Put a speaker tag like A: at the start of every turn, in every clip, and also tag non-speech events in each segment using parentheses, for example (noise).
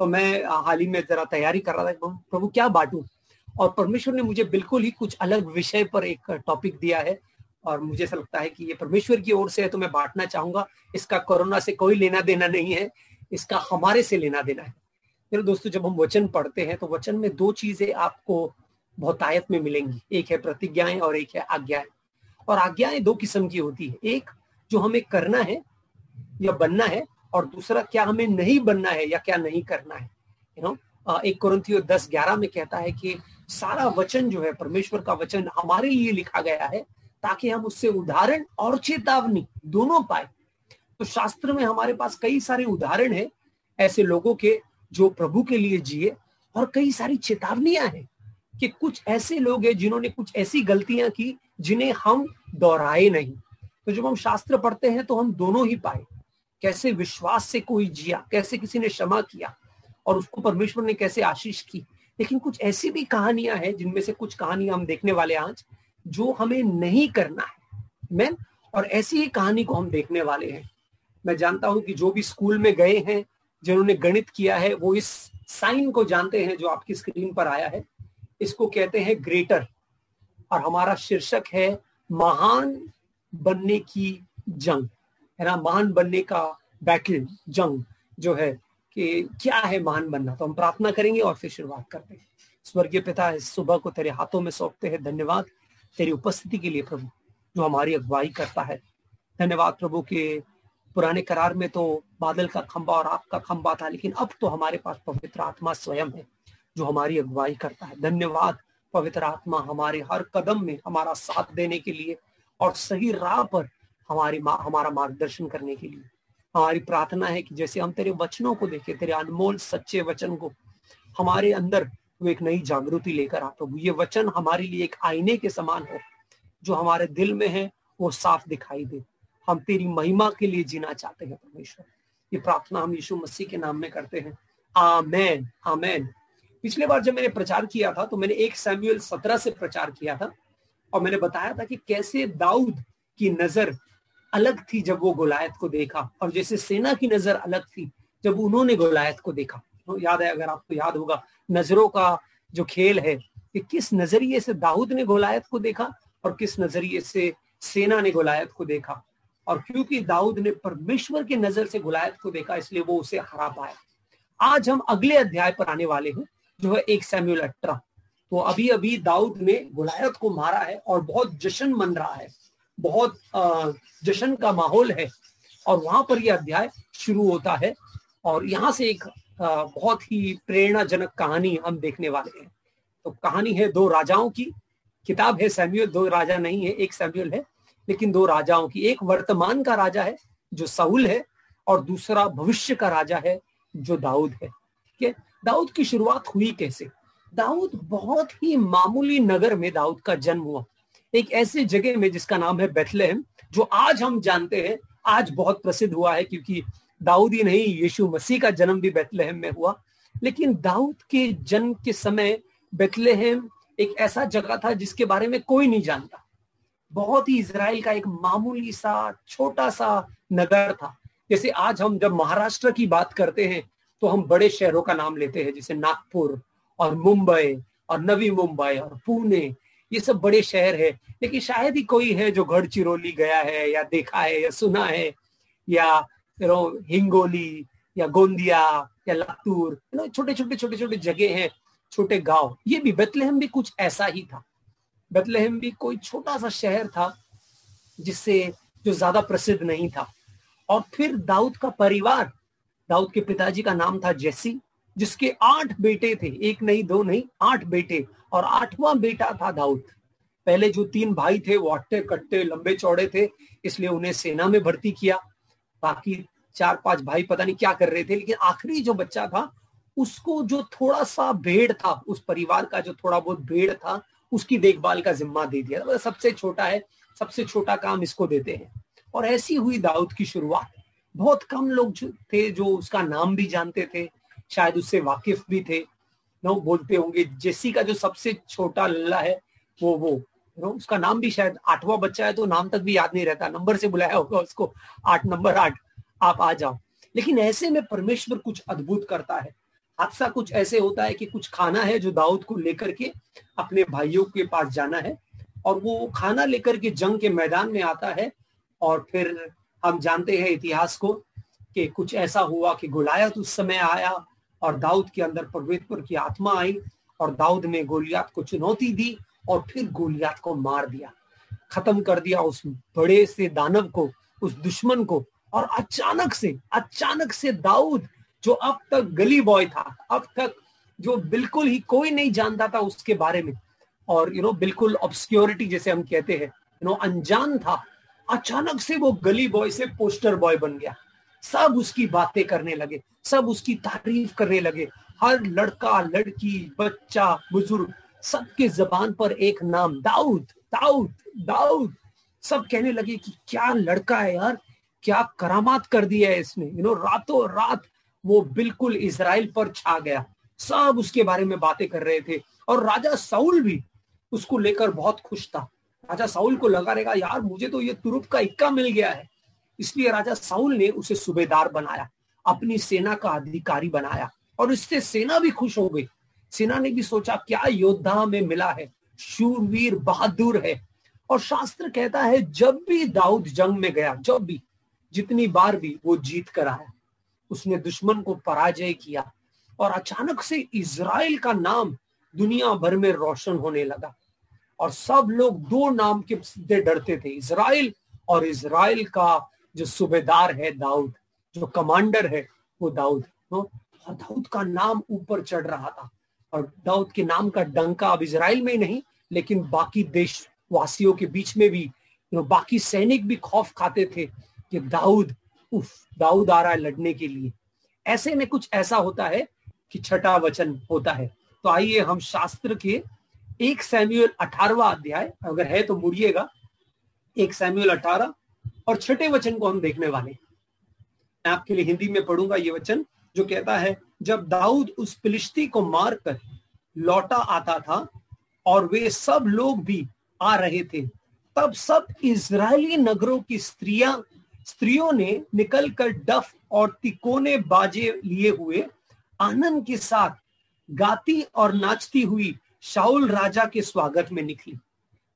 A: तो मैं हाल ही में जरा तैयारी कर रहा था प्रभु क्या बांटू? और परमेश्वर ने मुझे बिल्कुल ही कुछ अलग विषय पर एक टॉपिक दिया है और मुझे ऐसा लगता है कि ये परमेश्वर की ओर से है तो मैं बांटना चाहूँगा। इसका कोरोना से कोई लेना देना नहीं है, इसका हमारे से लेना देना है। मेरे दोस्तों, जब हम वचन पढ़ते हैं तो वचन में दो चीज़ें आपको बहुतायत में मिलेंगी। एक है प्रतिज्ञाएँ और एक है आज्ञाएँ। और आज्ञाएँ दो किस्म की होती है। एक, जो हमें करना है या बनना है और दूसरा क्या हमें नहीं बनना है या क्या नहीं करना है? यू you नो know, एक कुरंथियो दस ग्यारह में कहता है कि सारा वचन जो है परमेश्वर का वचन हमारे लिए लिखा गया है ताकि हम उससे उदाहरण और चेतावनी दोनों पाए। तो शास्त्र में हमारे पास कई सारे उदाहरण है ऐसे लोगों के जो प्रभु के लिए जिए और कई सारी चेतावनियाँ हैं कि कुछ ऐसे लोग हैं जिन्होंने कुछ ऐसी गलतियाँ की जिन्हें हम दोहराए नहीं। तो जब हम शास्त्र पढ़ते हैं तो हम दोनों ही पाए। कैसे विश्वास से कोई जिया, कैसे किसी ने क्षमा किया और उसको परमेश्वर ने कैसे आशीष की। लेकिन कुछ ऐसी भी कहानियाँ हैं जिनमें से कुछ कहानियाँ हम देखने वाले आज, जो हमें नहीं करना है। मैं और ऐसी ही कहानी को हम देखने वाले हैं। मैं जानता हूँ कि जो भी स्कूल में गए हैं, जिन्होंने गणित किया है, वो इस साइन को जानते हैं जो आपकी स्क्रीन पर आया है। इसको कहते हैं ग्रेटर। और हमारा शीर्षक है, महान बनने की जंग। है ना, महान बनने का बैटल, जंग जो है कि क्या है महान बनना? तो हम प्रार्थना करेंगे और फिर शुरुआत करते हैं। स्वर्गीय पिता, इस सुबह को तेरे हाथों में सौंपते हैं धन्यवाद। तेरी उपस्थिति के लिए प्रभु, जो हमारी अगुवाई करता है। धन्यवाद प्रभु के पुराने करार में तो बादल का खंबा और आपका खंबा था, लेकिन अब तो हमारे पास पवित्र आत्मा स्वयं है, जो हमारी अगुवाई करता है। धन्यवाद पवित्र आत्मा हमारे हर कदम में हमारा साथ देने के लिए और सही राह पर हमारी मा, हमारा मार्गदर्शन करने के लिए। हमारी प्रार्थना है कि जैसे हम तेरे वचनों को देखें तेरे अनमोल सच्चे वचन को हमारे अंदर वो एक नई जागृति लेकर आ प्रभु। ये वचन हमारे लिए एक आईने के समान हो। जो हमारे दिल में है वो साफ़ दिखाई दे। हम तेरी महिमा के लिए जीना चाहते हैं परमेश्वर। ये प्रार्थना हम यीशु मसीह के नाम में करते हैं। आमेन आमेन। पिछले बार जब मैंने प्रचार किया था तो मैंने एक सैम्यूअल सत्रह से प्रचार किया था और मैंने बताया था कि कैसे दाऊद की नज़र अलग थी जब वो गोलायत को देखा। और जैसे सेना की नज़र अलग थी, जब उन्होंने गोलायत को देखा। तो याद है, अगर आपको याद होगा, नज़रों का जो खेल है, कि किस नज़रिए से दाऊद ने गोलायत को देखा और किस नज़रिए से सेना ने गोलायत को देखा। और क्योंकि दाऊद ने परमेश्वर की नज़र से गुलायत को देखा, इसलिए वो उसे हरा पाया। आज हम अगले अध्याय पर आने वाले हैं, जो है एक सैम्यूल अट्रा तो अभी अभी दाऊद ने गुलायत को मारा है और बहुत जश्न मन रहा है। बहुत जश्न का माहौल है और वहाँ पर यह अध्याय शुरू होता है और यहाँ से एक बहुत ही प्रेरणाजनक कहानी हम देखने वाले हैं। तो कहानी है दो राजाओं की, किताब है सैम्यूल दो राजा नहीं है, एक सैम्यूल है, लेकिन दो राजाओं की, एक वर्तमान का राजा है जो साउल है और दूसरा भविष्य का राजा है जो दाऊद है। ठीक है? दाऊद की शुरुआत हुई कैसे? दाऊद बहुत ही मामूली नगर में दाऊद का जन्म हुआ। एक ऐसे जगह में जिसका नाम है बेथलेहम जो आज हम जानते हैं, आज बहुत प्रसिद्ध हुआ है, क्योंकि दाऊद ही नहीं, यीशु मसीह का जन्म भी बेथलेहम में हुआ। लेकिन दाऊद के जन्म के समय बेथलेहम एक ऐसा जगह था जिसके बारे में कोई नहीं जानता। बहुत ही इसराइल का एक मामूली सा, छोटा सा नगर था। जैसे आज हम जब महाराष्ट्र की बात करते हैं तो हम बड़े शहरों का नाम लेते हैं, जैसे नागपुर और मुंबई और नवी मुंबई और पुणे ये सब बड़े शहर है। लेकिन शायद ही कोई है जो गढ़चिरौली गया है या देखा है या सुना है, या नो हिंगोली या गोंदिया या लातूर छोटे छोटे छोटे छोटे जगह हैं, छोटे गाँव। ये भी बेतलहम भी कुछ ऐसा ही था। बेतलहम भी कोई छोटा सा शहर था जिससे जो ज़्यादा प्रसिद्ध नहीं था। और फिर दाऊद का परिवार, दाऊद के पिताजी का नाम था जैसी जिसके आठ बेटे थे, एक नहीं, दो नहीं, आठ बेटे और आठवां बेटा था दाऊद। पहले जो तीन भाई थे, वो अट्टे कट्टे, लंबे चौड़े थे, इसलिए उन्हें सेना में भर्ती किया। बाकी चार, पाँच भाई पता नहीं क्या कर रहे थे, लेकिन आखिरी जो बच्चा था, उसको जो थोड़ा सा भेड़ था, उस परिवार का जो थोड़ा बहुत भेड़ था, उसकी देखभाल का जिम्मा दे दिया। मतलब सबसे छोटा है, सबसे छोटा काम इसको देते हैं। और ऐसी हुई दाऊद की शुरुआत। बहुत कम लोग थे, जो उसका नाम भी जानते थे शायद उससे वाकिफ भी थे। नो, बोलते होंगे, जेसी का जो सबसे छोटा लल्ला है, वो वो। नो, उसका नाम भी शायद आठवां बच्चा है तो नाम तक भी याद नहीं रहता। नंबर से बुलाया होगा उसको, आठ नंबर आठ, आप आ जाओ। लेकिन ऐसे में परमेश्वर कुछ अद्भुत करता है। हादसा कुछ ऐसे होता है कि कुछ खाना है जो दाऊद को लेकर के अपने भाइयों के पास जाना है, और वो खाना लेकर के जंग के मैदान में आता है, और फिर हम जानते हैं इतिहास को कि कुछ ऐसा हुआ कि गुलायत उस समय आया और दाऊद के अंदर परमेश्वर की आत्मा आई और दाऊद ने गोलियात को चुनौती दी और फिर गोलियात को मार दिया, खत्म कर दिया उस बड़े से दानव को, उस दुश्मन को। और अचानक से अचानक से दाऊद, जो अब तक गली बॉय था, अब तक जो बिल्कुल ही कोई नहीं जानता था उसके बारे में, और यू नो बिल्कुल ऑब्सक्योरिटी जैसे हम कहते हैं यू नो अनजान था, अचानक से वो गली बॉय से पोस्टर बॉय बन गया। सब उसकी बातें करने लगे, सब उसकी तारीफ़ करने लगे। हर लड़का, लड़की, बच्चा, बुज़ुर्ग, सबके जबान पर एक नाम, दाऊद दाऊद दाऊद। सब कहने लगे कि क्या लड़का है यार, क्या करामात कर दिया है इसने। यू नो रातों रात वो बिल्कुल इसराइल पर छा गया। सब उसके बारे में बातें कर रहे थे। और राजा साउल भी उसको लेकर बहुत खुश था। राजा साउल को लगा, रहेगा, यार, मुझे तो ये तुरुप का इक्का मिल गया है। इसलिए राजा साउल ने उसे सूबेदार बनाया, अपनी सेना का अधिकारी बनाया, और इससे सेना भी खुश हो गई। सेना ने भी सोचा, क्या योद्धा में मिला है? शूरवीर बहादुर है। और शास्त्र कहता है, जब भी दाऊद जंग में गया, जब भी, जितनी बार भी वो जीत कर आया, उसने दुश्मन को पराजय किया, और अचानक से इज़राइल का नाम दुनिया भर में रोशन होने लगा, और सब लोग दो नाम के डरते थे, इज़राइल और इज़राइल का जो सूबेदार है दाऊद, जो कमांडर है वो दाऊद और दाऊद का नाम ऊपर चढ़ रहा था। और दाऊद के नाम का डंका अब इसराइल में ही नहीं, लेकिन बाकी देश वासियों के बीच में भी बाकी सैनिक भी खौफ खाते थे कि दाऊद, उफ, दाऊद आ रहा है लड़ने के लिए। ऐसे में कुछ ऐसा होता है कि छठा वचन होता है। तो आइए हम शास्त्र के एक सैम्यूल अठारवा अध्याय, अगर है तो मुड़िएगा। एक सैम्यूल अठारह और छठे वचन को हम देखने वाले मैं आपके लिए हिंदी में पढ़ूँगा ये वचन, जो कहता है, जब दाऊद उस फिलिस्ती को मारकर लौटा आता था और वे सब लोग भी आ रहे थे, तब सब इज़राइली नगरों की स्त्रियाँ, स्त्रियों ने निकलकर डफ और तिकोने बाजे लिए हुए आनंद के साथ गाती और नाचती हुई शाउल राजा के स्वागत में निकली।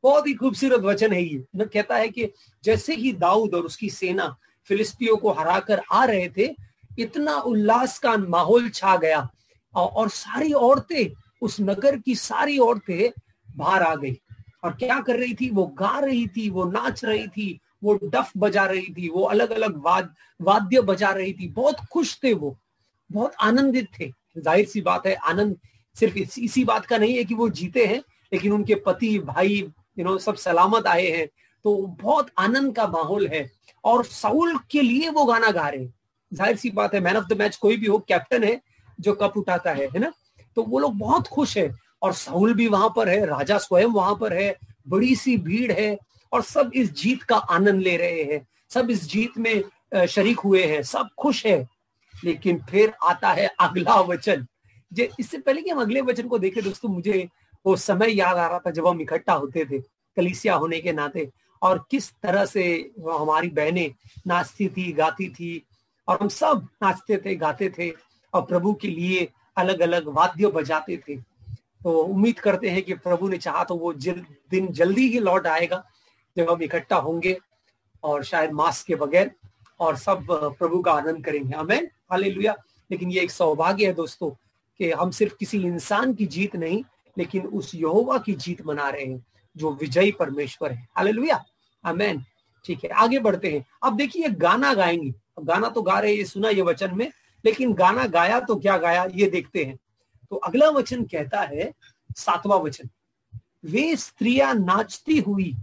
A: बहुत ही खूबसूरत वचन है ये। कहता है कि जैसे ही दाऊद और उसकी सेना फिलिस्तियों को हराकर आ रहे थे, इतना उल्लास का माहौल छा गया और सारी औरतें उस नगर की सारी औरतें बाहर आ गई। और क्या कर रही थी? वो गा रही थी, वो नाच रही थी, वो डफ बजा रही थी, वो अलग अलग वाद, वाद्य बजा रही थी। बहुत खुश थे वो, बहुत आनंदित थे। ज़ाहिर सी बात है, आनंद सिर्फ़ इसी बात का नहीं है कि वो जीते हैं, लेकिन उनके पति, भाई यू नो सब सलामत आए हैं तो बहुत आनंद का माहौल है। और साउल के लिए वो गाना गा रहे हैं। ज़ाहिर सी बात है मैन ऑफ़ द मैच कोई भी हो कैप्टन है, जो कप उठाता है है ना? तो वो लोग बहुत खुश है। और साउल भी वहाँ पर है, राजा स्वयं वहाँ पर है, बड़ी सी भीड़ है, और सब इस जीत का आनंद ले रहे हैं। सब इस जीत में शरीक हुए हैं, सब खुश है। लेकिन फिर आता है अगला वचन। जे, इससे पहले कि हम अगले वचन को देखें, दोस्तों, मुझे वो समय याद आ रहा था जब हम इकट्ठा होते थे कलिसिया होने के नाते। और किस तरह से हमारी बहनें नाचती थी गाती थी और हम सब नाचते थे गाते थे और प्रभु के लिए अलग अलग वाद्य बजाते थे। तो उम्मीद करते हैं कि प्रभु ने चाहा तो वो जल, दिन जल्दी ही लौट आएगा जब हम इकट्ठा होंगे और शायद मास्क के बगैर और सब प्रभु का आनंद करेंगे। हमें हालेलुया। लेकिन ये एक सौभाग्य है दोस्तों कि हम सिर्फ़ किसी इंसान की जीत नहीं लेकिन उस यहोवा की जीत मना रहे हैं, जो विजयी परमेश्वर है। हालेलुया। ठीक है, आगे बढ़ते हैं। अब देखिए गाना गाएँगे। गाना तो गा रहे ये सुना ये वचन में, लेकिन गाना गाया तो क्या गाया, ये देखते हैं। तो अगला वचन कहता है, सातवां वचन। वे स्त्रियाँ नाचती हुई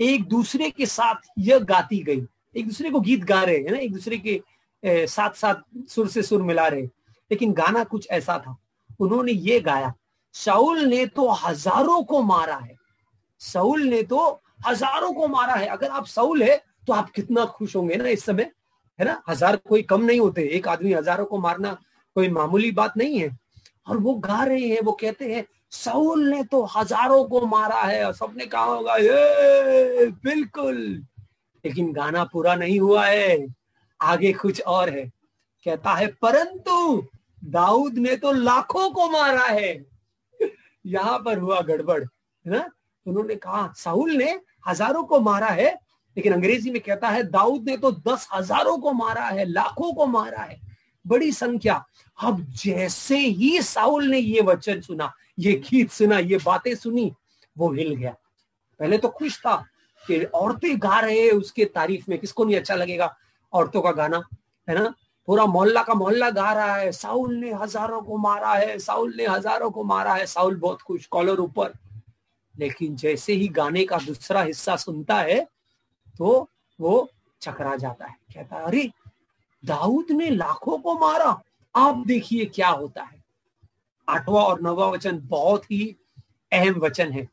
A: एक दूसरे के साथ यह गाती गई। एक दूसरे को गीत गा रहे हैं ना? एक दूसरे के साथ साथ सुर से सुर मिला रहे लेकिन गाना कुछ ऐसा था। उन्होंने ये गाया शाउल ने तो हज़ारों को मारा है। साउल ने तो हज़ारों को मारा है। अगर आप साउल है तो आप कितना खुश होंगे ना इस समय, है ना? हज़ार कोई कम नहीं होते। एक आदमी हज़ारों को मारना कोई मामूली बात नहीं है। और वो गा रहे हैं, वो कहते हैं, साउल ने तो हज़ारों को मारा है, और सबने कहा होगा ये बिल्कुल। लेकिन गाना पूरा नहीं हुआ है। आगे कुछ और है। कहता है, परंतु दाऊद ने तो लाखों को मारा है। यहाँ पर हुआ गड़बड़, है ना? उन्होंने कहा साहुल ने हज़ारों को मारा है, लेकिन अंग्रेज़ी में कहता है, दाऊद ने तो दस हज़ारों को मारा है, लाखों को मारा है, बड़ी संख्या। अब जैसे ही साउल ने ये वचन सुना, ये गीत सुना, ये बातें सुनी, वो हिल गया। पहले तो खुश था कि औरतें गा रहे हैं, उसके तारीफ़ में किसको नहीं अच्छा लगेगा? औरतों का गाना, है ना? पूरा मोहल्ला का मोहल्ला गा रहा है। साउल ने हज़ारों को मारा है, साउल ने हज़ारों को मारा है। साउल बहुत खुश, कॉलर ऊपर। लेकिन जैसे ही गाने का दूसरा हिस्सा सुनता है तो वो चकरा जाता है। कहता है, अरे, दाऊद ने लाखों को मारा। आप देखिए क्या होता है। आठवां और नवा वचन बहुत ही अहम वचन है।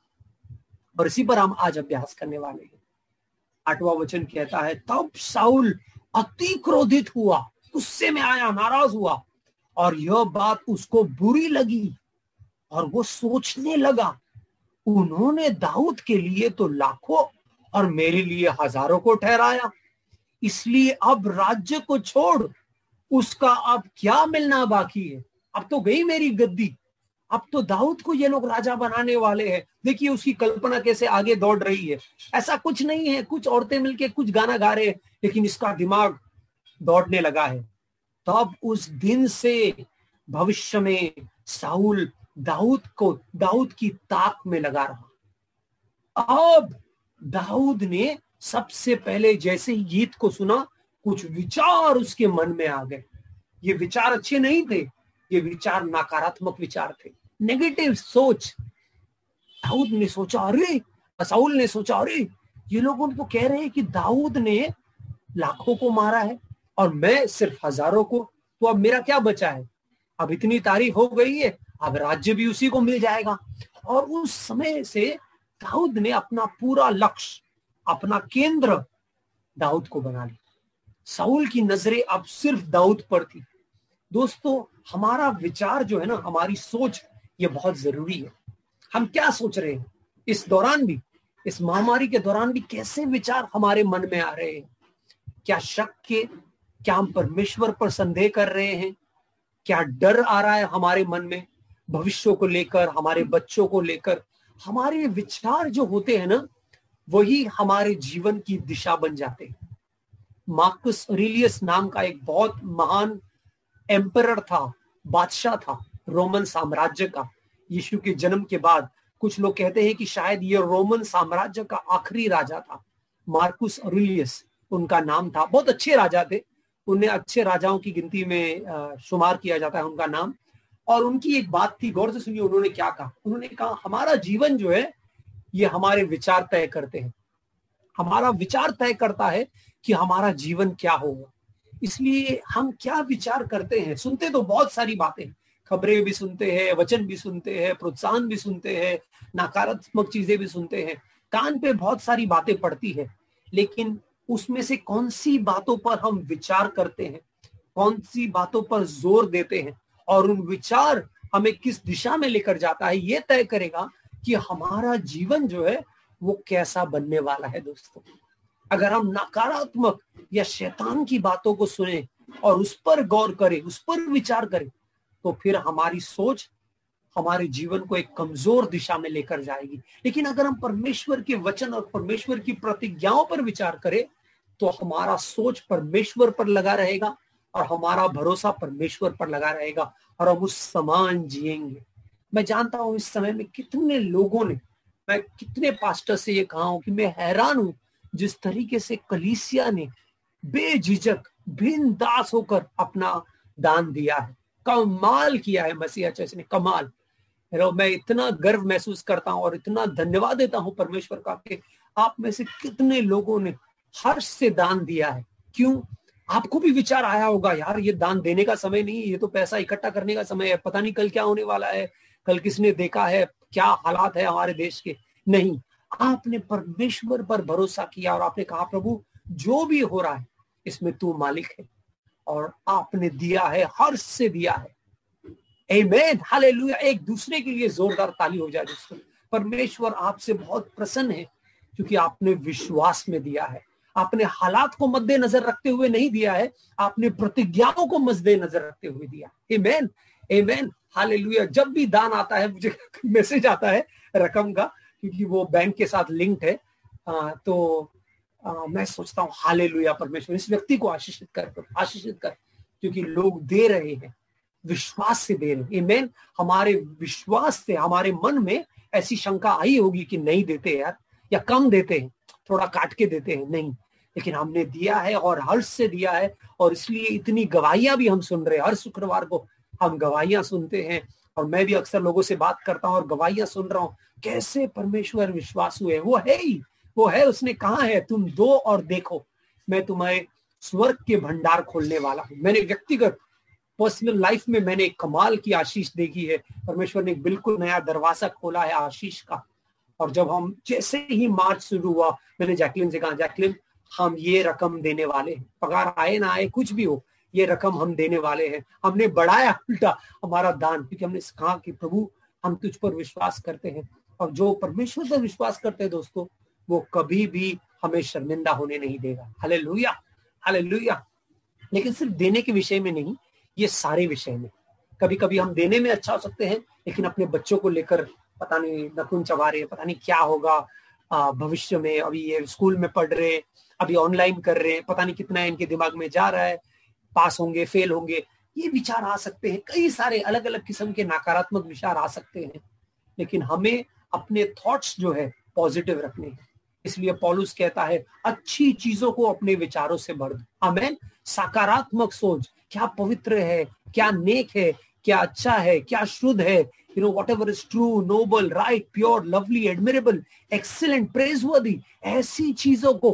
A: और इसी पर हम आज अभ्यास करने वाले हैं। आठवां वचन कहता है, तब साउल अति क्रोधित हुआ। गुस्से में आया, नाराज़ हुआ। और यह बात उसको बुरी लगी और वो सोचने लगा, उन्होंने दाऊद के लिए तो लाखों और मेरे लिए हज़ारों को ठहराया। इसलिए अब राज्य को छोड़, उसका अब क्या मिलना बाकी है? अब तो गई मेरी गद्दी। अब तो दाऊद को ये लोग राजा बनाने वाले हैं। देखिए उसकी कल्पना कैसे आगे दौड़ रही है। ऐसा कुछ नहीं है। कुछ औरतें मिलके कुछ गाना गा रहे हैं, लेकिन इसका दिमाग दौड़ने लगा है। तब तो उस दिन से भविष्य में साउल दाऊद को, दाऊद की ताक में लगा रहा। अब दाऊद ने सबसे पहले जैसे ही गीत को सुना, कुछ विचार उसके मन में आ गए। ये विचार अच्छे नहीं थे, ये विचार नकारात्मक विचार थे। नेगेटिव सोच। दाऊद ने सोचा, अरे! साउल ने सोचा, अरे! ये लोग उनको कह रहे हैं कि दाऊद ने लाखों को मारा है। और मैं सिर्फ़ हज़ारों को तो अब मेरा क्या बचा है? अब इतनी तारीफ़ हो गई है, अब राज्य भी उसी को मिल जाएगा। और उस समय से दाऊद ने अपना पूरा लक्ष्य, अपना केंद्र दाऊद को बना लिया। साउल की नज़रें अब सिर्फ़ दाऊद पर थी। दोस्तों, हमारा विचार जो है ना, हमारी सोच, ये बहुत ज़रूरी है। हम क्या सोच रहे हैं? इस दौरान भी, इस महामारी के दौरान भी कैसे विचार हमारे मन में आ रहे हैं? क्या शक के क्या हम परमेश्वर पर संदेह कर रहे हैं? क्या डर आ रहा है हमारे मन में? भविष्य को लेकर, हमारे बच्चों को लेकर, हमारे विचार जो होते हैं ना, वही हमारे जीवन की दिशा बन जाते हैं। मार्कस रिलियस नाम का एक बहुत महान एम्पर था, बादशाह था, रोमन साम्राज्य का। यीशु के जन्म के बाद कुछ लोग कहते हैं कि शायद ये रोमन साम्राज्य का आखिरी राजा था। मार्कुस अरुलियस, उनका नाम था, बहुत अच्छे राजा थे। उन्हें अच्छे राजाओं की गिनती में शुमार किया जाता है उनका नाम। और उनकी एक बात थी, गौर से सुनिए उन्होंने क्या कहा। उन्होंने कहा, हमारा जीवन जो है, ये हमारे विचार तय करते हैं। हमारा विचार तय करता है कि हमारा जीवन क्या होगा। इसलिए हम क्या विचार करते हैं? सुनते तो बहुत सारी बातें खबरें भी सुनते हैं, वचन भी सुनते हैं, प्रोत्साहन भी सुनते हैं, नकारात्मक चीज़ें भी सुनते हैं। कान पे बहुत सारी बातें पड़ती है, लेकिन उसमें से कौन सी बातों पर हम विचार करते हैं? कौन सी बातों पर ज़ोर देते हैं? और उन विचार हमें किस दिशा में लेकर जाता है, ये तय करेगा कि हमारा जीवन जो है, वो कैसा बनने वाला है दोस्तों। अगर हम नकारात्मक या शैतान की बातों को सुने और उस पर गौर करें, उस पर विचार करें तो फिर हमारी सोच हमारे जीवन को एक कमज़ोर दिशा में लेकर जाएगी। लेकिन अगर हम परमेश्वर के वचन और परमेश्वर की प्रतिज्ञाओं पर विचार करें तो हमारा सोच परमेश्वर पर लगा रहेगा और हमारा भरोसा परमेश्वर पर लगा रहेगा और हम उस समान जिएँगे। मैं जानता हूँ इस समय में कितने लोगों ने, मैं कितने पास्टर से ये कहा हूँ कि मैं हैरान हूँ जिस तरीके से कलीसिया ने बेझिझक, भिन्न दास होकर अपना दान दिया है। कमाल किया है मसीहा चर्च ने, कमाल। हेलो मैं इतना गर्व महसूस करता हूँ और इतना धन्यवाद देता हूँ परमेश्वर का कि आप में से कितने लोगों ने हर्ष से दान दिया है। क्यों? आपको भी विचार आया होगा यार ये दान देने का समय नहीं ये तो पैसा इकट्ठा करने का समय है पता नहीं कल क्या होने वाला है कल किसने देखा है क्या हालात है हमारे देश के? नहीं आपने परमेश्वर पर भरोसा किया और आपने कहा प्रभु जो भी हो रहा है इसमें तू मालिक है और आपने दिया है हर्ष से दिया है। Amen, हालेलुया एक दूसरे के लिए जोरदार ताली हो जाए परमेश्वर आपसे बहुत प्रसन्न है क्योंकि आपने विश्वास में दिया है। आपने हालात को मद्देनजर रखते हुए नहीं दिया है आपने प्रतिज्ञाओं को मद्देनजर रखते हुए दिया एमेन एमेन हालेलुया जब भी दान आता है मुझे (laughs) मैसेज आता है रकम का क्योंकि वो बैंक के साथ लिंक्ड है। आ, तो आ, मैं सोचता हूँ हाले परमेश्वर इस व्यक्ति को आशीषित कर आशीषित कर क्योंकि लोग दे रहे हैं विश्वास से दे रहे हैं। हमारे विश्वास से हमारे मन में ऐसी शंका आई होगी कि नहीं देते यार या कम देते हैं थोड़ा काट के देते हैं नहीं। लेकिन हमने दिया है और हर्ष से दिया है और इसलिए इतनी गवाहियाँ भी हम सुन रहे हैं। हर शुक्रवार को हम गवाहियाँ सुनते हैं और मैं भी अक्सर लोगों से बात करता हूँ और गवाहियाँ सुन रहा हूँ। कैसे परमेश्वर विश्वास हुए वो है ही, वो है, उसने कहा है, तुम दो और देखो, मैं तुम्हारे स्वर्ग के भंडार खोलने वाला हूँ। मैंने व्यक्तिगत पर्सनल लाइफ में मैंने एक कमाल की आशीष देखी है। परमेश्वर ने बिल्कुल नया दरवाज़ा खोला है आशीष का। और जब हम जैसे ही मार्च शुरू हुआ, मैंने जैकलिन से कहा, जैकलिन हम ये रकम देने वाले हैं। पगार आए ना आए, कुछ भी हो, ये रकम हम देने वाले हैं। हमने बढ़ाया उल्टा, हमारा दान, क्योंकि हमने कहा कि प्रभु, हम तुझ पर विश्वास करते हैं। और जो परमेश्वर पर विश्वास करते हैं दोस्तों, वो कभी भी हमें शर्मिंदा होने नहीं देगा। हले लुया हले लुया लेकिन सिर्फ़ देने के विषय में नहीं, ये सारे विषय में। कभी कभी हम देने में अच्छा हो सकते हैं, लेकिन अपने बच्चों को लेकर पता नहीं नकुन चबा रहे पता नहीं क्या होगा। भविष्य में, अभी ये स्कूल में पढ़ रहे, अभी ऑनलाइन कर रहे हैं पता नहीं कितना इनके दिमाग में जा रहा है, पास होंगे फेल होंगे, ये विचार आ सकते हैं। कई सारे अलग अलग किस्म के नकारात्मक विचार आ सकते हैं, लेकिन हमें अपने थॉट्स जो है पॉजिटिव रखने हैं। इसलिए पॉलुस कहता है, अच्छी चीज़ों को अपने विचारों से भर दो। अमेन सकारात्मक सोच, क्या पवित्र है, क्या नेक है क्या अच्छा है, क्या शुद्ध है you know whatever is true noble right pure lovely admirable excellent praiseworthy ऐसी चीज़ों को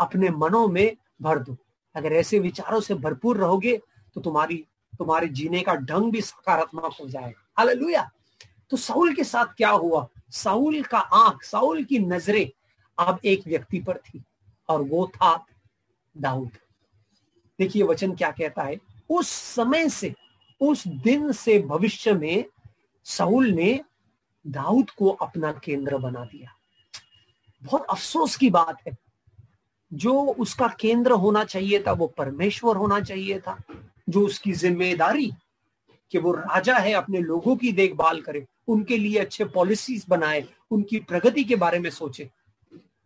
A: अपने मनों में भर दो। अगर ऐसे विचारों से भरपूर रहोगे तो तुम्हारी, तुम्हारे जीने का ढंग भी सकारात्मक हो जाएगा। हालेलुया तो साउल के साथ क्या हुआ? साउल का आँख, साउल की नज़रें अब एक व्यक्ति पर थी, और वो था दाऊद। देखिए, वचन क्या कहता है? उस समय से उस दिन से भविष्य में साउल ने दाऊद को अपना केंद्र बना दिया। बहुत अफसोस की बात है। जो उसका केंद्र होना चाहिए था, वो परमेश्वर होना चाहिए था। जो उसकी ज़िम्मेदारी कि वो राजा है, अपने लोगों की देखभाल करे, उनके लिए अच्छे पॉलिसीज़ बनाए, उनकी प्रगति के बारे में सोचे,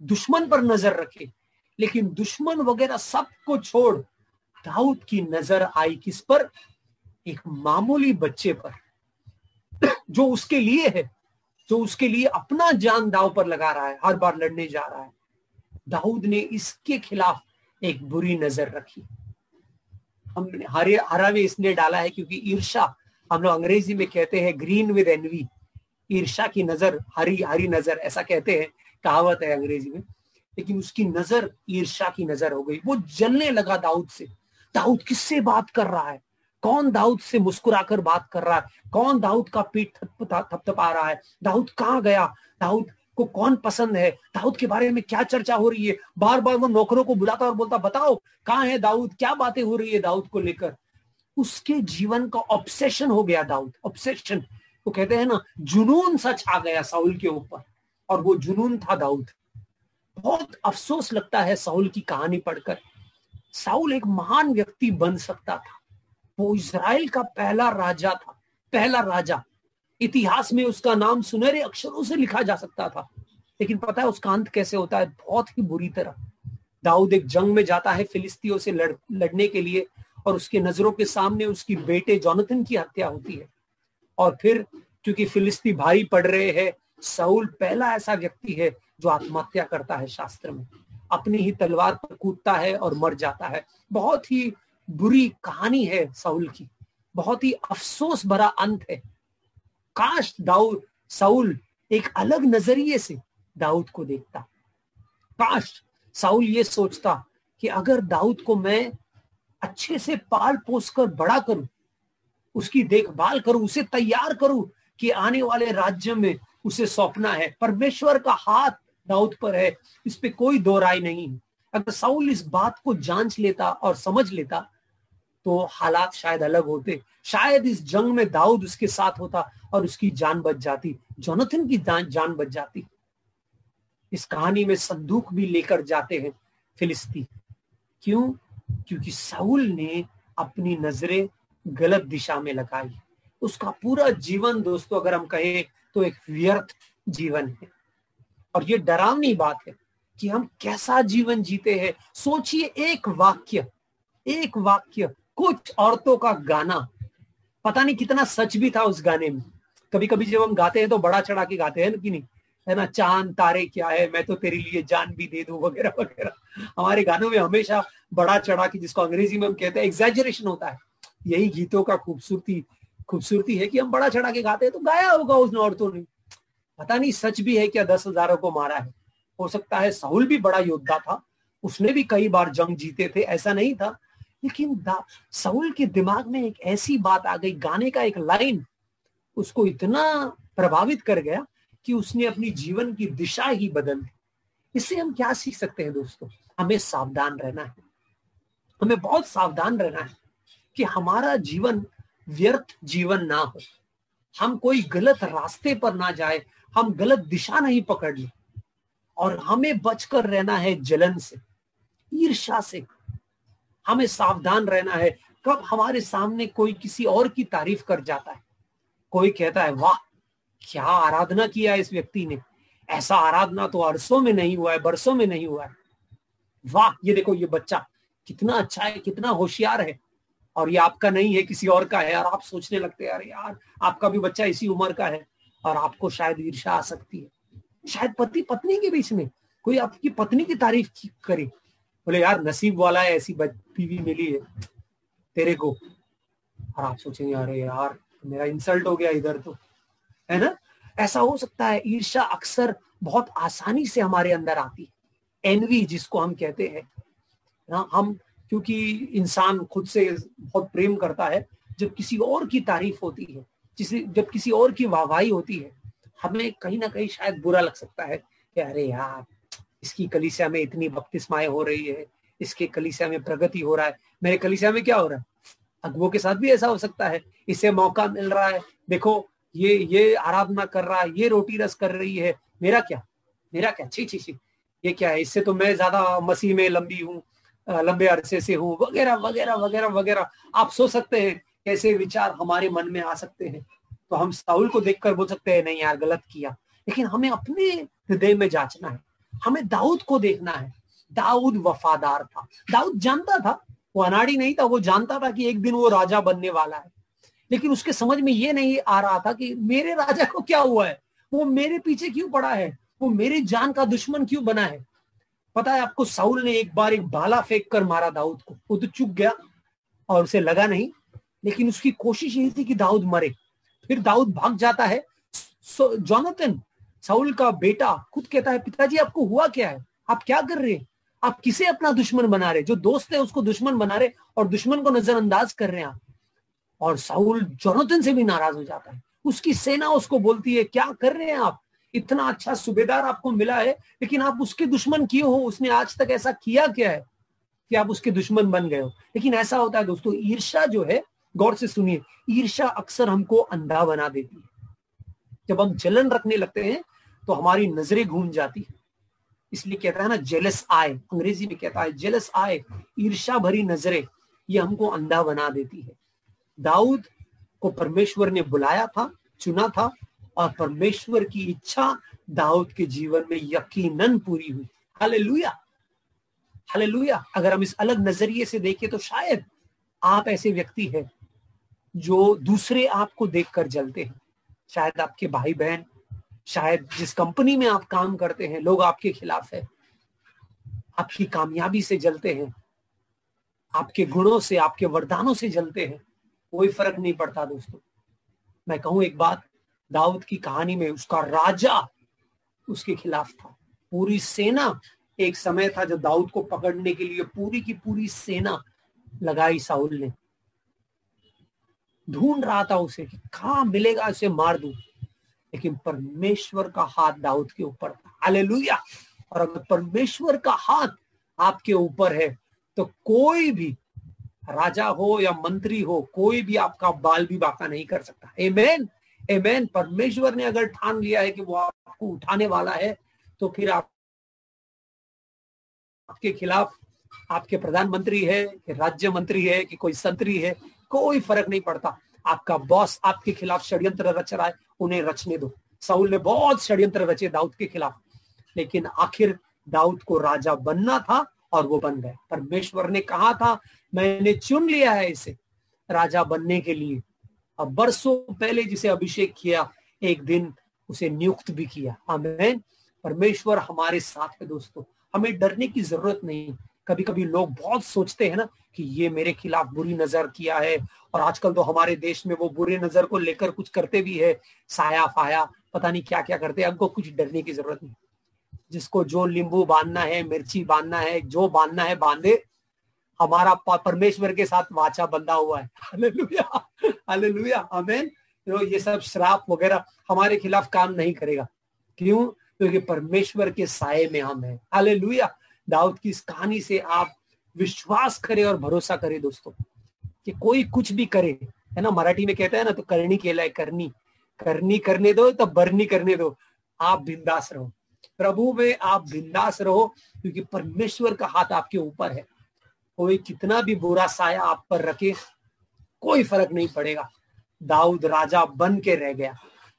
A: दुश्मन पर नज़र रखे, लेकिन दुश्मन वगैरह सबको छोड़ दाऊद की नज़र आई किस पर? एक मामूली बच्चे पर, जो उसके लिए है, जो उसके लिए अपना जान दाव पर लगा रहा है, हर बार लड़ने जा रहा है। दाऊद ने इसके खिलाफ एक बुरी नज़र रखी। हमने, हरे हरा भी इसने डाला है क्योंकि ईर्षा हम लोग अंग्रेज़ी में कहते हैं ग्रीन विद एनवी ईर्षा की नज़र, हरी हरी नज़र, ऐसा कहते हैं, कहावत है अंग्रेज़ी में। लेकिन उसकी नज़र ईर्षा की नज़र हो गई। वो जलने लगा दाऊद से। दाऊद किससे बात कर रहा है? कौन दाऊद से मुस्कुराकर बात कर रहा है? कौन दाऊद का पीठ थपथपा रहा है? दाऊद कहाँ गया? दाऊद को कौन पसंद है? दाऊद के बारे में क्या चर्चा हो रही है? बार बार वो नौकरों को बुलाता और बोलता, बताओ, कहाँ है दाऊद? क्या बातें हो रही है दाऊद को लेकर? उसके जीवन का ऑब्सेशन हो गया दाऊद ऑब्सेशन वो कहते हैं ना, जुनून सा छा गया साउल के ऊपर। और वो जुनून था दाऊद। बहुत अफसोस लगता है साउल की कहानी पढ़कर। साउल एक महान व्यक्ति बन सकता था। वो इसराइल का पहला राजा था पहला राजा। इतिहास में उसका नाम सुनहरे अक्षरों से लिखा जा सकता था लेकिन पता है उसका अंत कैसे होता है? बहुत ही बुरी तरह। दाऊद एक जंग में जाता है फिलिस्तियों से लड़, लड़ने के लिए और उसके नज़रों के सामने उसकी बेटे जोनथन की हत्या होती है। और फिर क्योंकि फिलिस्ती भारी पड़ रहे हैं साउल पहला ऐसा व्यक्ति है जो आत्महत्या करता है शास्त्र में। अपनी ही तलवार पर कूदता है और मर जाता है। बहुत ही बुरी कहानी है साउल की। बहुत ही अफसोस भरा अंत है। काश दाऊद साउल एक अलग नज़रिए से दाऊद को देखता। काश साउल ये सोचता कि अगर दाऊद को मैं अच्छे से पाल पोस कर बड़ा करूँ, उसकी देखभाल करूँ, उसे तैयार करूँ कि आने वाले राज्य में उसे सौंपना है। परमेश्वर का हाथ दाऊद पर है, इस पे कोई दो राय नहीं। अगर साउल इस बात को जाँच लेता और समझ लेता तो हालात शायद अलग होते। शायद इस जंग में दाऊद उसके साथ होता और उसकी जान बच जाती, जोनाथन की जान बच जाती। इस कहानी में संदूक भी लेकर जाते हैं फिलिस्ती। क्यों? क्योंकि साउल ने अपनी नज़रें गलत दिशा में लगाई। उसका पूरा जीवन, दोस्तों, अगर हम कहें तो एक व्यर्थ जीवन है। और ये डरावनी बात है कि हम कैसा जीवन जीते हैं। सोचिए एक वाक्य एक वाक्य कुछ औरतों का गाना। पता नहीं कितना सच भी था उस गाने में। कभी कभी जब हम गाते हैं तो बड़ा चढ़ा के गाते हैं कि नहीं? है ना, चाँद, तारे क्या है? मैं तो तेरे लिए जान भी दे दू, वगैरह वगैरह। हमारे गानों में हमेशा बड़ा चढ़ा के जिसको अंग्रेज़ी में हम कहते हैं एग्जेजरेशन होता है। यही गीतों का खूबसूरती खूबसूरती है कि हम बड़ा चढ़ा के गाते हैं तो गाया होगा उस औरतों ने। पता नहीं सच भी है क्या दस हज़ारों को मारा है? हो सकता है साहुल भी बड़ा योद्धा था, उसने भी कई बार जंग जीते थे, ऐसा नहीं था। लेकिन साहुल के दिमाग में एक ऐसी बात आ गई, गाने का एक लाइन उसको इतना प्रभावित कर गया कि उसने अपनी जीवन की दिशा ही बदल दी। इससे हम क्या सीख सकते हैं दोस्तों? हमें सावधान रहना है। हमें बहुत सावधान रहना है कि हमारा जीवन व्यर्थ जीवन ना हो। हम कोई गलत रास्ते पर ना जाए, हम गलत दिशा नहीं पकड़ ले। और हमें बचकर रहना है जलन से ईर्षा से। हमें सावधान रहना है। कब हमारे सामने कोई किसी और की तारीफ़ कर जाता है? कोई कहता है, वाह, क्या आराधना किया इस व्यक्ति ने? ऐसा आराधना तो अरसों में नहीं हुआ है, बरसों में नहीं हुआ है। वाह, ये देखो, ये बच्चा कितना अच्छा है, कितना होशियार है। और ये आपका नहीं है, किसी और का है। और आप सोचने लगते हैं यार, आपका भी बच्चा इसी उम्र का है और आपको शायद ईर्षा आ सकती है। शायद पति, पत्नी के बीच में कोई आपकी पत्नी की तारीफ़ करे। बोले, यार, नसीब वाला है, ऐसी बीवी मिली है। तेरे को। और आप सोचेंगे, अरे यार, मेरा इंसल्ट हो गया इधर तो। है ना? ऐसा हो सकता है ईर्षा अक्सर बहुत आसानी से हमारे अंदर आती है। एनवी जिसको हम कहते हैं, ना, हम, क्योंकि इंसान खुद से बहुत प्रेम करता है, जब किसी और की तारीफ़ होती है जब किसी और की वाहवाही होती है, हमें कहीं ना कहीं शायद बुरा लग सकता है कि, अरे यार इसकी कलिसिया में इतनी बपतिस्माएँ हो रही है, इसके कलिसिया में प्रगति हो रहा है। मेरे कलिसिया में क्या हो रहा है? अगुओं के साथ भी ऐसा हो सकता है। इसे मौका मिल रहा है। देखो, ये ये आराधना कर रहा है, ये रोटी रस कर रही है। मेरा क्या? मेरा क्या? छी छी छी। ये क्या है? इससे तो मैं ज़्यादा मसीह में लंबी हूँ लंबे अरसे से हूँ। वगैरह वगैरह वगैरह वगैरह। आप सोच सकते हैं। कैसे विचार हमारे मन में आ सकते हैं? तो हम साउल को देखकर बोल सकते हैं, नहीं यार, गलत किया। लेकिन हमें अपने हृदय में जांचना है। हमें दाऊद को देखना है। दाऊद वफादार था। दाऊद जानता था, वो अनाड़ी नहीं था, वो जानता था कि एक दिन वो राजा बनने वाला है। लेकिन उसके समझ में ये नहीं आ रहा था कि मेरे राजा को क्या हुआ है? वो मेरे पीछे क्यों पड़ा है? वो मेरी जान का दुश्मन क्यों बना है? पता है आपको, साउल ने एक बार एक भाला फेंक कर मारा दाऊद को। वो तो चुप गया और उसे लगा नहीं, लेकिन उसकी कोशिश यही थी कि दाऊद मरे। फिर दाऊद भाग जाता है। जोनाथन साउल का बेटा खुद कहता है, पिताजी, आपको हुआ क्या है? आप क्या कर रहे हैं? आप किसे अपना दुश्मन बना रहे जो दोस्त है, उसको दुश्मन बना रहे और दुश्मन को नजरअंदाज कर रहे हैं आप। और साउल जोनाथन से भी नाराज़ हो जाता है। उसकी सेना उसको बोलती है, क्या कर रहे हैं आप? इतना अच्छा सूबेदार आपको मिला है, लेकिन आप उसके दुश्मन क्यों हो? उसने आज तक ऐसा किया क्या है कि आप उसके दुश्मन बन गए हो? लेकिन ऐसा होता है दोस्तों ईर्षा जो है, गौर से सुनिए ईर्षा अक्सर हमको अंधा बना देती है। जब हम जलन रखने लगते हैं तो हमारी नज़रें घूम जाती है। इसलिए कहता है ना, जेलस आय अंग्रेज़ी में कहता है, जेलस आय ईर्षा भरी नज़रें, ये हमको अंधा बना देती है। दाऊद को परमेश्वर ने बुलाया था, चुना था, और परमेश्वर की इच्छा दाऊद के जीवन में यकीनन पूरी हुई। हालेलुया! हालेलुया! अगर हम इस अलग नज़रिए से देखें तो शायद आप ऐसे व्यक्ति हैं जो दूसरे आपको देखकर जलते हैं। शायद आपके भाई बहन शायद जिस कंपनी में आप काम करते हैं, लोग आपके खिलाफ है। आपकी कामयाबी से जलते हैं। आपके गुणों से, आपके वरदानों से जलते हैं। कोई फ़र्क नहीं पड़ता दोस्तों। मैं कहूँ एक बात, दाऊद की कहानी में उसका राजा उसके खिलाफ था। पूरी सेना एक समय था जब दाऊद को पकड़ने के लिए पूरी की पूरी सेना लगाई साउल ने। ढूंढ रहा था उसे कहा मिलेगा, उसे मार दू। लेकिन परमेश्वर का हाथ दाऊद के ऊपर था। और अगर परमेश्वर का हाथ आपके ऊपर है तो कोई भी राजा हो या मंत्री हो, कोई भी आपका बाल भी बाका नहीं कर सकता। एमेन एमेन परमेश्वर ने अगर ठान लिया है कि वो आपको उठाने वाला है तो फिर आप आपके खिलाफ आपके प्रधानमंत्री है, कि राज्य मंत्री है, कि कोई संतरी है, कोई फ़र्क नहीं पड़ता। आपका बॉस आपके खिलाफ षड्यंत्र रच रहा है, उन्हें रचने दो। साउल ने बहुत षड्यंत्र रचे दाऊद के खिलाफ। लेकिन आखिर दाऊद को राजा बनना था और वो बन गए। परमेश्वर ने कहा था, मैंने चुन लिया है इसे राजा बनने के लिए। अब बरसों पहले जिसे अभिषेक किया, एक दिन उसे नियुक्त भी किया। हमें परमेश्वर हमारे साथ है दोस्तों। हमें डरने की ज़रूरत नहीं। कभी कभी लोग बहुत सोचते हैं ना कि ये मेरे खिलाफ बुरी नज़र किया है और आजकल तो हमारे देश में वो बुरे नज़र को लेकर कुछ करते भी है, साया फाया, पता नहीं क्या क्या करते हमको कुछ डरने की ज़रूरत नहीं। जिसको जो नींबू बांधना है, मिर्ची बांधना है, जो बांधना है, बांधे, हमारा परमेश्वर के साथ वाचा बंधा हुआ है। (laughs) हालेलुया हालेलुया, आमेन। तो ये सब श्राप वगैरह हमारे खिलाफ काम नहीं करेगा। क्यों? क्योंकि परमेश्वर के साय में हम हैं। हालेलुया दाऊद की इस कहानी से आप विश्वास करें और भरोसा करें दोस्तों, कि कोई कुछ भी करे, है ना? मराठी में कहता है ना तो करनी केला है करनी। करनी करने दो तो बरनी करने दो। आप बिंदास रहो। प्रभु में आप बिंदास रहो, क्योंकि परमेश्वर का हाथ आपके ऊपर है। कोई कितना भी बुरा साया आप पर रखे, कोई फ़र्क नहीं पड़ेगा। दाऊद राजा बन के रह गया।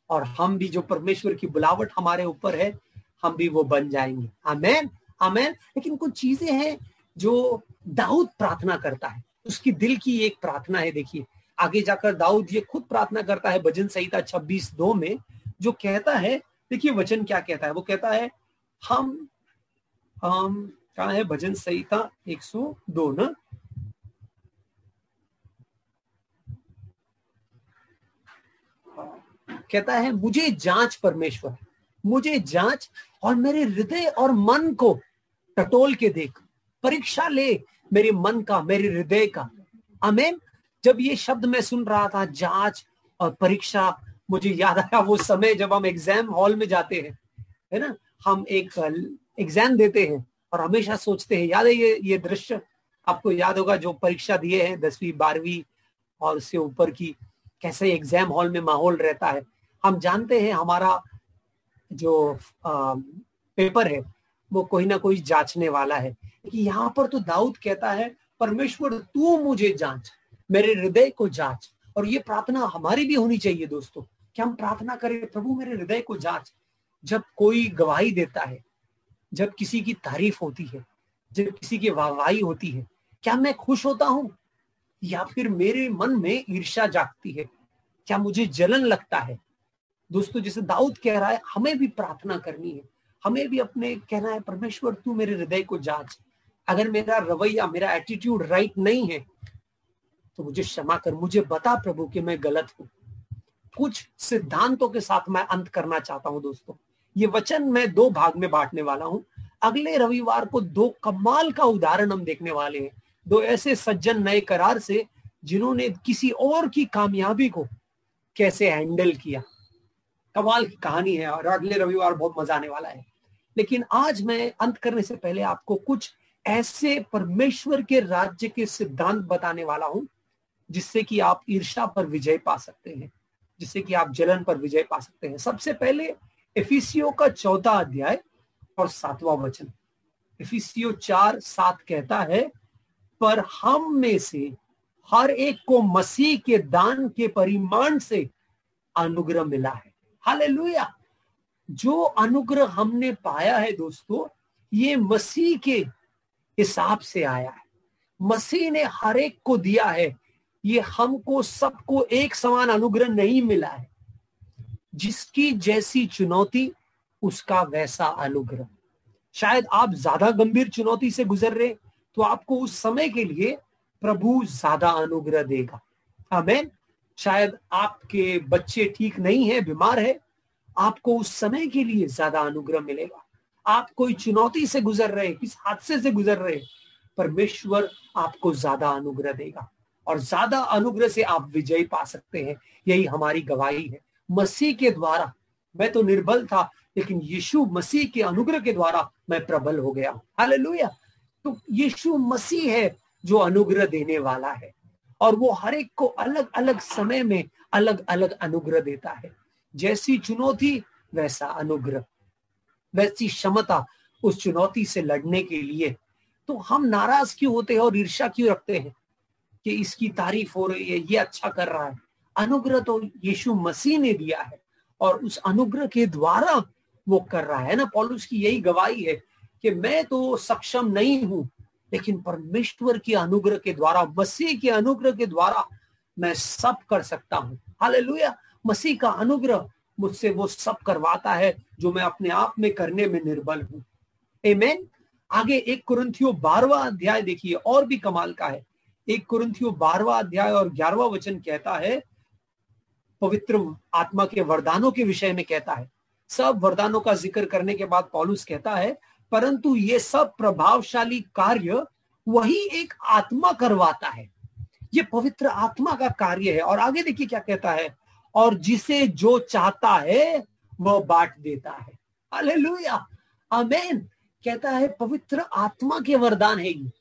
A: और हम भी जो परमेश्वर की बुलावट हमारे ऊपर है, हम भी वो बन जाएँगे। आमेन। आमेन। लेकिन कुछ चीज़ें हैं जो दाऊद प्रार्थना करता है। उसकी दिल की एक प्रार्थना है, देखिए। आगे जाकर दाऊद ये खुद प्रार्थना करता है भजन संहिता छब्बीस दो में, जो कहता है, देखिए वचन क्या कहता है। वो कहता है, हम हम कहा है भजन संहिता एक सौ दो न? कहता है, मुझे जाँच परमेश्वर, मुझे जाँच और मेरे हृदय और मन को टटोल के देख, परीक्षा ले मेरे मन का, मेरे हृदय का। अमेन जब ये शब्द मैं सुन रहा था, जाँच और परीक्षा, मुझे याद आया वो समय जब हम एग्ज़ाम हॉल में जाते हैं, है ना? हम एक एग्ज़ाम देते हैं और हमेशा सोचते हैं, याद है ये ये दृश्य? आपको याद होगा जो परीक्षा दिए हैं, दसवीं, बारहवीं और उससे ऊपर की, कैसे एग्ज़ाम हॉल में माहौल रहता है। हम जानते हैं हमारा जो पेपर है, वो कोई ना कोई जांचने वाला है। कि यहाँ पर तो दाऊद कहता है, परमेश्वर, तू मुझे जाँच, मेरे हृदय को जाँच, और ये प्रार्थना हमारी भी होनी चाहिए दोस्तों। कि हम प्रार्थना करें, प्रभु, मेरे हृदय को जाँच। जब कोई गवाही देता है, जब किसी की तारीफ़ होती है, जब किसी की वाहवाही होती है, क्या मैं खुश होता हूँ? या फिर मेरे मन में ईर्षा जागती है? क्या मुझे जलन लगता है? दोस्तों, जैसे दाऊद कह रहा है, हमें भी प्रार्थना करनी है। हमें भी अपने कहना है, परमेश्वर, तू मेरे हृदय को जाँच। अगर मेरा रवैया, मेरा एटीट्यूड राइट नहीं है तो मुझे क्षमा कर। मुझे बता प्रभु कि मैं गलत हूँ। कुछ सिद्धांतों के साथ मैं अंत करना चाहता हूँ दोस्तों। ये वचन मैं दो भाग में बांटने वाला हूँ। अगले रविवार को दो कमाल का उदाहरण हम देखने वाले हैं। दो ऐसे सज्जन नए करार से, जिन्होंने किसी और की कामयाबी को कैसे हैंडल किया। कमाल की कहानी है और अगले रविवार बहुत मज़ा आने वाला है। लेकिन आज मैं अंत करने से पहले आपको कुछ ऐसे परमेश्वर के राज्य के सिद्धांत बताने वाला हूँ, जिससे कि आप ईर्षा पर विजय पा सकते हैं, जिससे कि आप जलन पर विजय पा सकते हैं। सबसे पहले एफिसियो का चौथा अध्याय और सातवां वचन। एफिसियो चार सात कहता है, पर हम में से हर एक को मसीह के दान के परिमाण से अनुग्रह मिला है। हालेलुया। जो अनुग्रह हमने पाया है दोस्तों, ये मसीह के हिसाब से आया है। मसीह ने हर एक को दिया है। ये हमको सबको एक समान अनुग्रह नहीं मिला है। जिसकी जैसी चुनौती, उसका वैसा अनुग्रह। शायद आप ज़्यादा गंभीर चुनौती से गुजर रहे तो आपको उस समय के लिए प्रभु ज़्यादा अनुग्रह देगा। हमें शायद आपके बच्चे ठीक नहीं है, बीमार है, आपको उस समय के लिए ज़्यादा अनुग्रह मिलेगा। आप कोई चुनौती से गुजर रहे किस हादसे से गुजर रहे परमेश्वर आपको ज़्यादा अनुग्रह देगा। और ज़्यादा अनुग्रह से आप विजय पा सकते हैं। यही हमारी गवाही है। मसीह के द्वारा, मैं तो निर्बल था, लेकिन यीशु मसीह के अनुग्रह के द्वारा मैं प्रबल हो गया। हालेलुया। तो यीशु मसीह है जो अनुग्रह देने वाला है। और वो हर एक को अलग अलग समय में अलग अलग अनुग्रह देता है। जैसी चुनौती, वैसा अनुग्रह। वैसी क्षमता उस चुनौती से लड़ने के लिए। तो हम नाराज़ क्यों होते हैं और ईर्षा क्यों रखते हैं कि इसकी तारीफ़ हो रही है, ये अच्छा कर रहा है? अनुग्रह तो यीशु मसीह ने दिया है और उस अनुग्रह के द्वारा वो कर रहा है ना? पॉलुस की यही गवाही है कि मैं तो सक्षम नहीं हूँ लेकिन परमेश्वर के अनुग्रह के द्वारा, मसीह के अनुग्रह के द्वारा मैं सब कर सकता हूँ। हालेलुया। मसीह का अनुग्रह मुझसे वो सब करवाता है जो मैं अपने आप में करने में निर्बल हूँ। एमेन आगे एक कुरंथियो बारवा अध्याय देखिए, और भी कमाल का है। एक कुरंथियो बारवा अध्याय और ग्यारहवा वचन कहता है, पवित्र आत्मा के वरदानों के विषय में कहता है। सब वरदानों का ज़िक्र करने के बाद पॉलुस कहता है परंतु ये सब प्रभावशाली कार्य वही एक आत्मा करवाता है। ये पवित्र आत्मा का कार्य है और आगे देखिए क्या कहता है, और जिसे जो चाहता है, वह बांट देता है। हालेलुया। आमेन। कहता है, पवित्र आत्मा के वरदान है ये।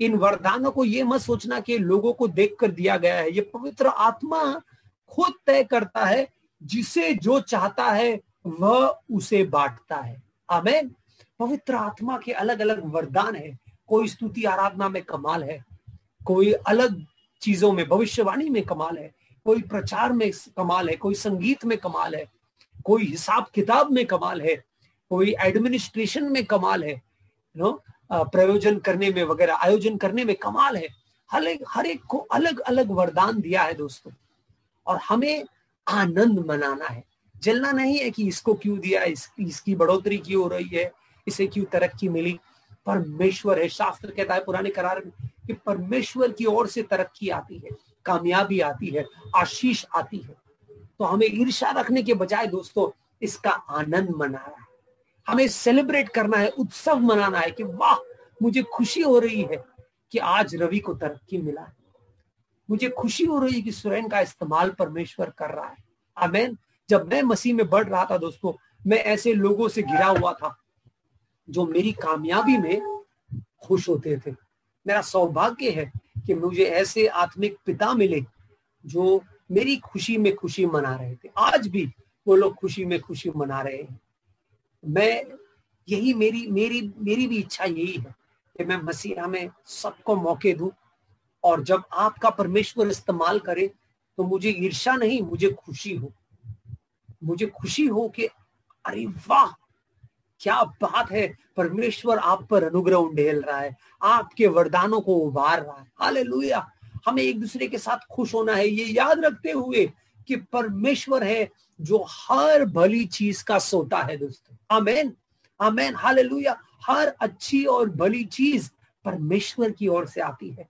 A: इन वरदानों को ये मत सोचना कि लोगों को देख कर दिया गया है। ये पवित्र आत्मा खुद तय करता है, जिसे जो चाहता है, वह उसे बांटता है। आमेन। पवित्र आत्मा के अलग अलग वरदान है। कोई स्तुति आराधना में कमाल है। कोई अलग चीज़ों में भविष्यवाणी में कमाल है। कोई प्रचार में कमाल है कोई संगीत में कमाल है कोई हिसाब किताब में कमाल है कोई एडमिनिस्ट्रेशन में कमाल है नो प्रयोजन करने में वगैरह आयोजन करने में कमाल है। हर एक हर एक को अलग अलग वरदान दिया है दोस्तों। और हमें आनंद मनाना है। जलना नहीं है कि इसको क्यों दिया इस, इसकी बढ़ोतरी क्यों हो रही है इसे क्यों तरक्की मिली। परमेश्वर है। शास्त्र कहता है पुराने करार में कि परमेश्वर की ओर से तरक्की आती है, कामयाबी आती है, आशीष आती है। तो हमें ईर्षा रखने के बजाय दोस्तों, इसका आनंद मनाना है। हमें सेलिब्रेट करना है, उत्सव मनाना है कि वाह, मुझे खुशी हो रही है कि आज रवि को तरक्की मिला है। मुझे खुशी हो रही है कि सुरैन का इस्तेमाल परमेश्वर कर रहा है। अमेन जब मैं मसीह में बढ़ रहा था दोस्तों, मैं ऐसे लोगों से घिरा हुआ था जो मेरी कामयाबी में खुश होते थे। मेरा सौभाग्य है कि मुझे ऐसे आत्मिक पिता मिले जो मेरी खुशी में खुशी मना रहे थे। आज भी वो लोग खुशी में खुशी मना रहे हैं। मैं यही मेरी मेरी मेरी भी इच्छा यही है कि मैं मसीहा में सबको मौके दूँ और जब आपका परमेश्वर इस्तेमाल करे तो मुझे ईर्षा नहीं, मुझे खुशी हो। मुझे खुशी हो कि अरे वाह क्या बात है? परमेश्वर आप पर अनुग्रह उंडेल रहा है, आपके वरदानों को उभार रहा है। हाले हमें एक दूसरे के साथ खुश होना है, ये याद रखते हुए कि परमेश्वर है जो हर भली चीज़ का सोता है, दोस्तों। आमेन। आमेन। हाले हर अच्छी और भली चीज़ परमेश्वर की ओर से आती है।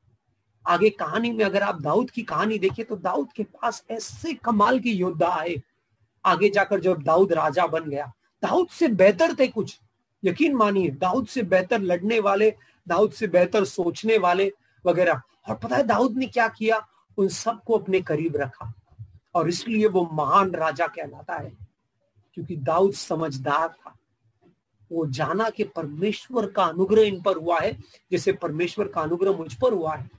A: आगे कहानी में अगर आप दाऊद की कहानी देखिए तो दाऊद के पास ऐसे कमाल के योद्धा आए। आगे जाकर जब दाऊद राजा बन गया दाऊद से बेहतर थे कुछ। यकीन मानिए, दाऊद से बेहतर लड़ने वाले, दाऊद से बेहतर सोचने वाले वगैरह। और पता है दाऊद ने क्या किया? उन सबको अपने करीब रखा। और इसलिए वो महान राजा कहलाता है। क्योंकि दाऊद समझदार था। वो जाना कि परमेश्वर का अनुग्रह इन पर हुआ है। जैसे परमेश्वर का अनुग्रह मुझ पर हुआ है।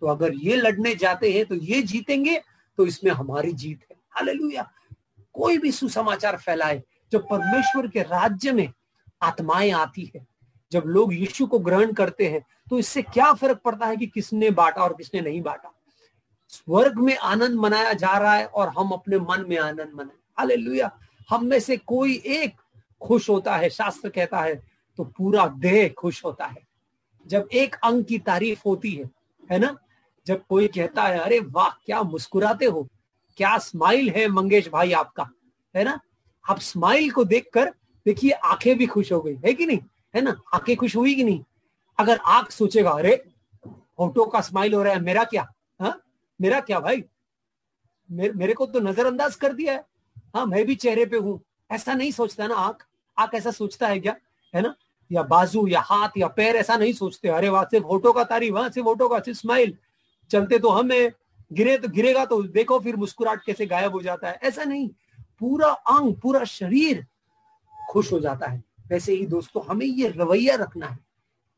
A: तो अगर ये लड़ने जाते हैं तो ये जीतेंगे तो इसमें हमारी जीत है। हालेलुया। कोई भी सुसमाचार फैलाए जब परमेश्वर के राज्य में आत्माएँ आती है, जब लोग यीशु को ग्रहण करते हैं तो इससे क्या फ़र्क पड़ता है कि किसने बांटा और किसने नहीं बांटा? स्वर्ग में आनंद मनाया जा रहा है और हम अपने मन में आनंद मनाए। हाले हम में से कोई एक खुश होता है, शास्त्र कहता है तो पूरा देह खुश होता है। जब एक अंग की तारीफ़ होती है है ना? जब कोई कहता है, अरे वाह, क्या मुस्कुराते हो? क्या स्माइल है मंगेश भाई आपका? है ना? आप स्माइल को देखकर देखिए आँखें भी खुश हो गई। है कि नहीं? है ना? आँखें खुश हुई कि नहीं? अगर आँख सोचेगा अरे फ़ोटो का स्माइल हो रहा है मेरा क्या? हा? मेरा क्या भाई? मेरे, मेरे को तो नजरअंदाज कर दिया है। हाँ मैं भी चेहरे पे हूँ। ऐसा नहीं सोचता ना आँख। आँख ऐसा सोचता है क्या? है ना? या बाजू या हाथ या पैर ऐसा नहीं सोचते। अरे वहाँ से फ़ोटो का तारीफ़ वहाँ से फ़ोटो का सिर्फ़ स्माइल चलते तो हमें गिरे तो गिरेगा तो देखो फिर मुस्कुराहट कैसे गायब हो जाता है। ऐसा नहीं। पूरा अंग, पूरा शरीर खुश हो जाता है। वैसे ही दोस्तों, हमें ये रवैया रखना है।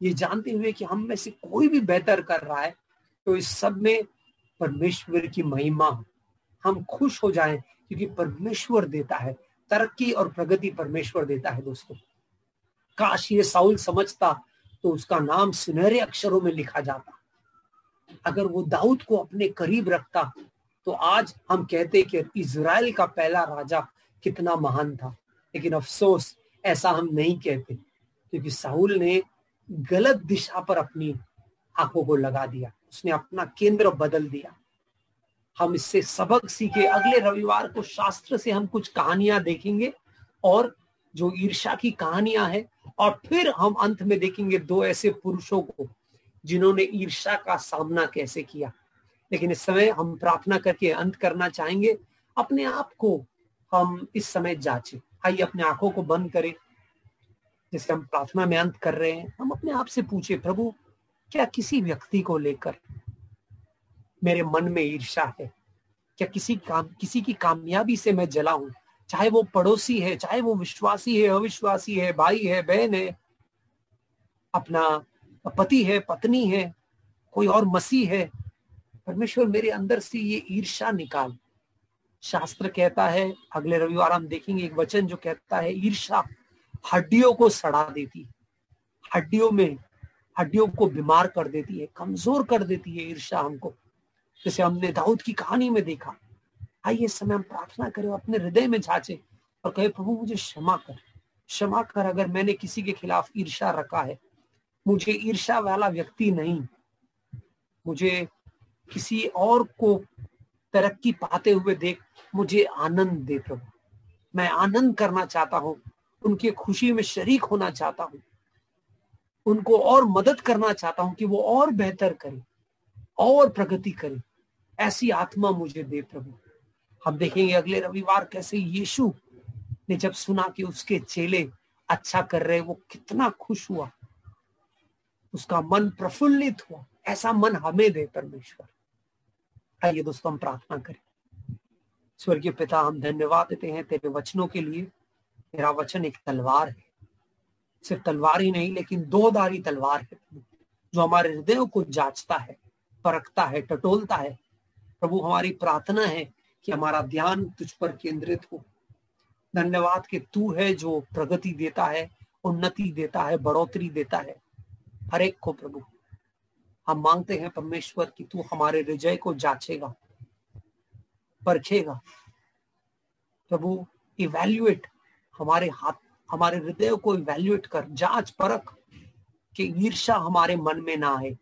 A: ये जानते हुए कि हम में से कोई भी बेहतर कर रहा है तो इस सब में परमेश्वर की महिमा, हम खुश हो जाएँ, क्योंकि परमेश्वर देता है। तरक्की और प्रगति परमेश्वर देता है दोस्तों। काश ये साउल समझता तो उसका नाम सुनहरे अक्षरों में लिखा जाता। अगर वो दाऊद को अपने करीब रखता तो आज हम कहते कि इज़राइल का पहला राजा कितना महान था। लेकिन अफसोस, ऐसा हम नहीं कहते, क्योंकि साहुल ने गलत दिशा पर अपनी आँखों को लगा दिया। उसने अपना केंद्र बदल दिया। हम इससे सबक सीखे। अगले रविवार को शास्त्र से हम कुछ कहानियाँ देखेंगे और जो ईर्षा की कहानियाँ हैं, और फिर हम अंत में देखेंगे दो ऐसे पुरुषों को जिन्होंने ईर्षा का सामना कैसे किया। लेकिन इस समय हम प्रार्थना करके अंत करना चाहेंगे। अपने आप को हम इस समय जांचे। आइए, अपने आँखों को बंद करें जैसे हम प्रार्थना में अंत कर रहे हैं। हम अपने आप से पूछे, प्रभु, क्या किसी व्यक्ति को लेकर मेरे मन में ईर्षा है? क्या किसी काम, किसी की कामयाबी से मैं जला हूँ? चाहे वो पड़ोसी है, चाहे वो विश्वासी है, अविश्वासी है, भाई है, बहन है, अपना पति है, पत्नी है, कोई और मसीह है परमेश्वर मेरे अंदर से ये ईर्षा निकाल। शास्त्र कहता है, अगले रविवार हम देखेंगे एक वचन जो कहता है ईर्षा हड्डियों को सड़ा देती हड्डियों में, हड्डियों को बीमार कर देती है, कमज़ोर कर देती है ईर्षा हमको। जैसे हमने दाऊद की कहानी में देखा, आइए समय हम प्रार्थना करें, अपने हृदय में झांचे और कहे, प्रभु, मुझे क्षमा कर। क्षमा कर अगर मैंने किसी के खिलाफ ईर्षा रखा है। मुझे ईर्षा वाला व्यक्ति नहीं। मुझे किसी और को तरक्की पाते हुए देख मुझे आनंद दे प्रभु। मैं आनंद करना चाहता हूँ, उनकी खुशी में शरीक होना चाहता हूँ, उनको और मदद करना चाहता हूँ कि वो और बेहतर करे, और प्रगति करे। ऐसी आत्मा मुझे दे प्रभु। हम देखेंगे अगले रविवार कैसे यीशु ने जब सुना कि उसके चेले अच्छा कर रहे, वो कितना खुश हुआ। उसका मन प्रफुल्लित हुआ। ऐसा मन हमें दे परमेश्वर। आइए दोस्तों, हम प्रार्थना करें। स्वर्गीय पिता, हम धन्यवाद देते हैं तेरे वचनों के लिए। तेरा वचन एक तलवार है। सिर्फ़ तलवार ही नहीं, लेकिन दो दारी तलवार है जो हमारे हृदयों को जांचता है, परखता है, टटोलता है। प्रभु, हमारी प्रार्थना है कि हमारा ध्यान तुझ पर केंद्रित हो। धन्यवाद कि तू है जो प्रगति देता है, उन्नति देता है, बढ़ोतरी देता है। हर एक को प्रभु हम मांगते हैं परमेश्वर कि तू हमारे हृदय को जांचेगा, परखेगा। प्रभु इवेल्युएट हमारे हाथ, हमारे हृदय को इवेल्युएट कर, जाँच परख कि ईर्षा हमारे मन में ना आए।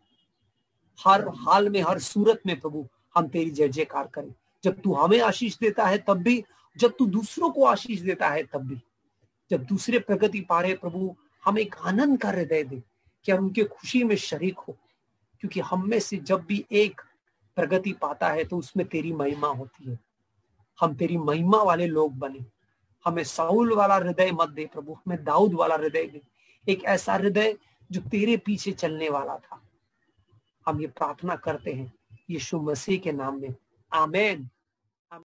A: हर हाल में, हर सूरत में प्रभु, हम तेरी जय जयकार करें। जब तू हमें आशीष देता है, तब भी, जब तू दूसरों को आशीष देता है, तब भी। जब दूसरे प्रगति पा रहे प्रभु, हम एक आनंद का हृदय दे कि हम उनके खुशी में शरीक हो। क्योंकि हम में से जब भी एक प्रगति पाता है तो उसमें तेरी महिमा होती है। हम तेरी महिमा वाले लोग बने। हमें साउल वाला हृदय मत दे प्रभु, हमें दाऊद वाला हृदय दे। एक ऐसा हृदय जो तेरे पीछे चलने वाला था। हम ये प्रार्थना करते हैं, यीशु मसीह के नाम में। आमेन।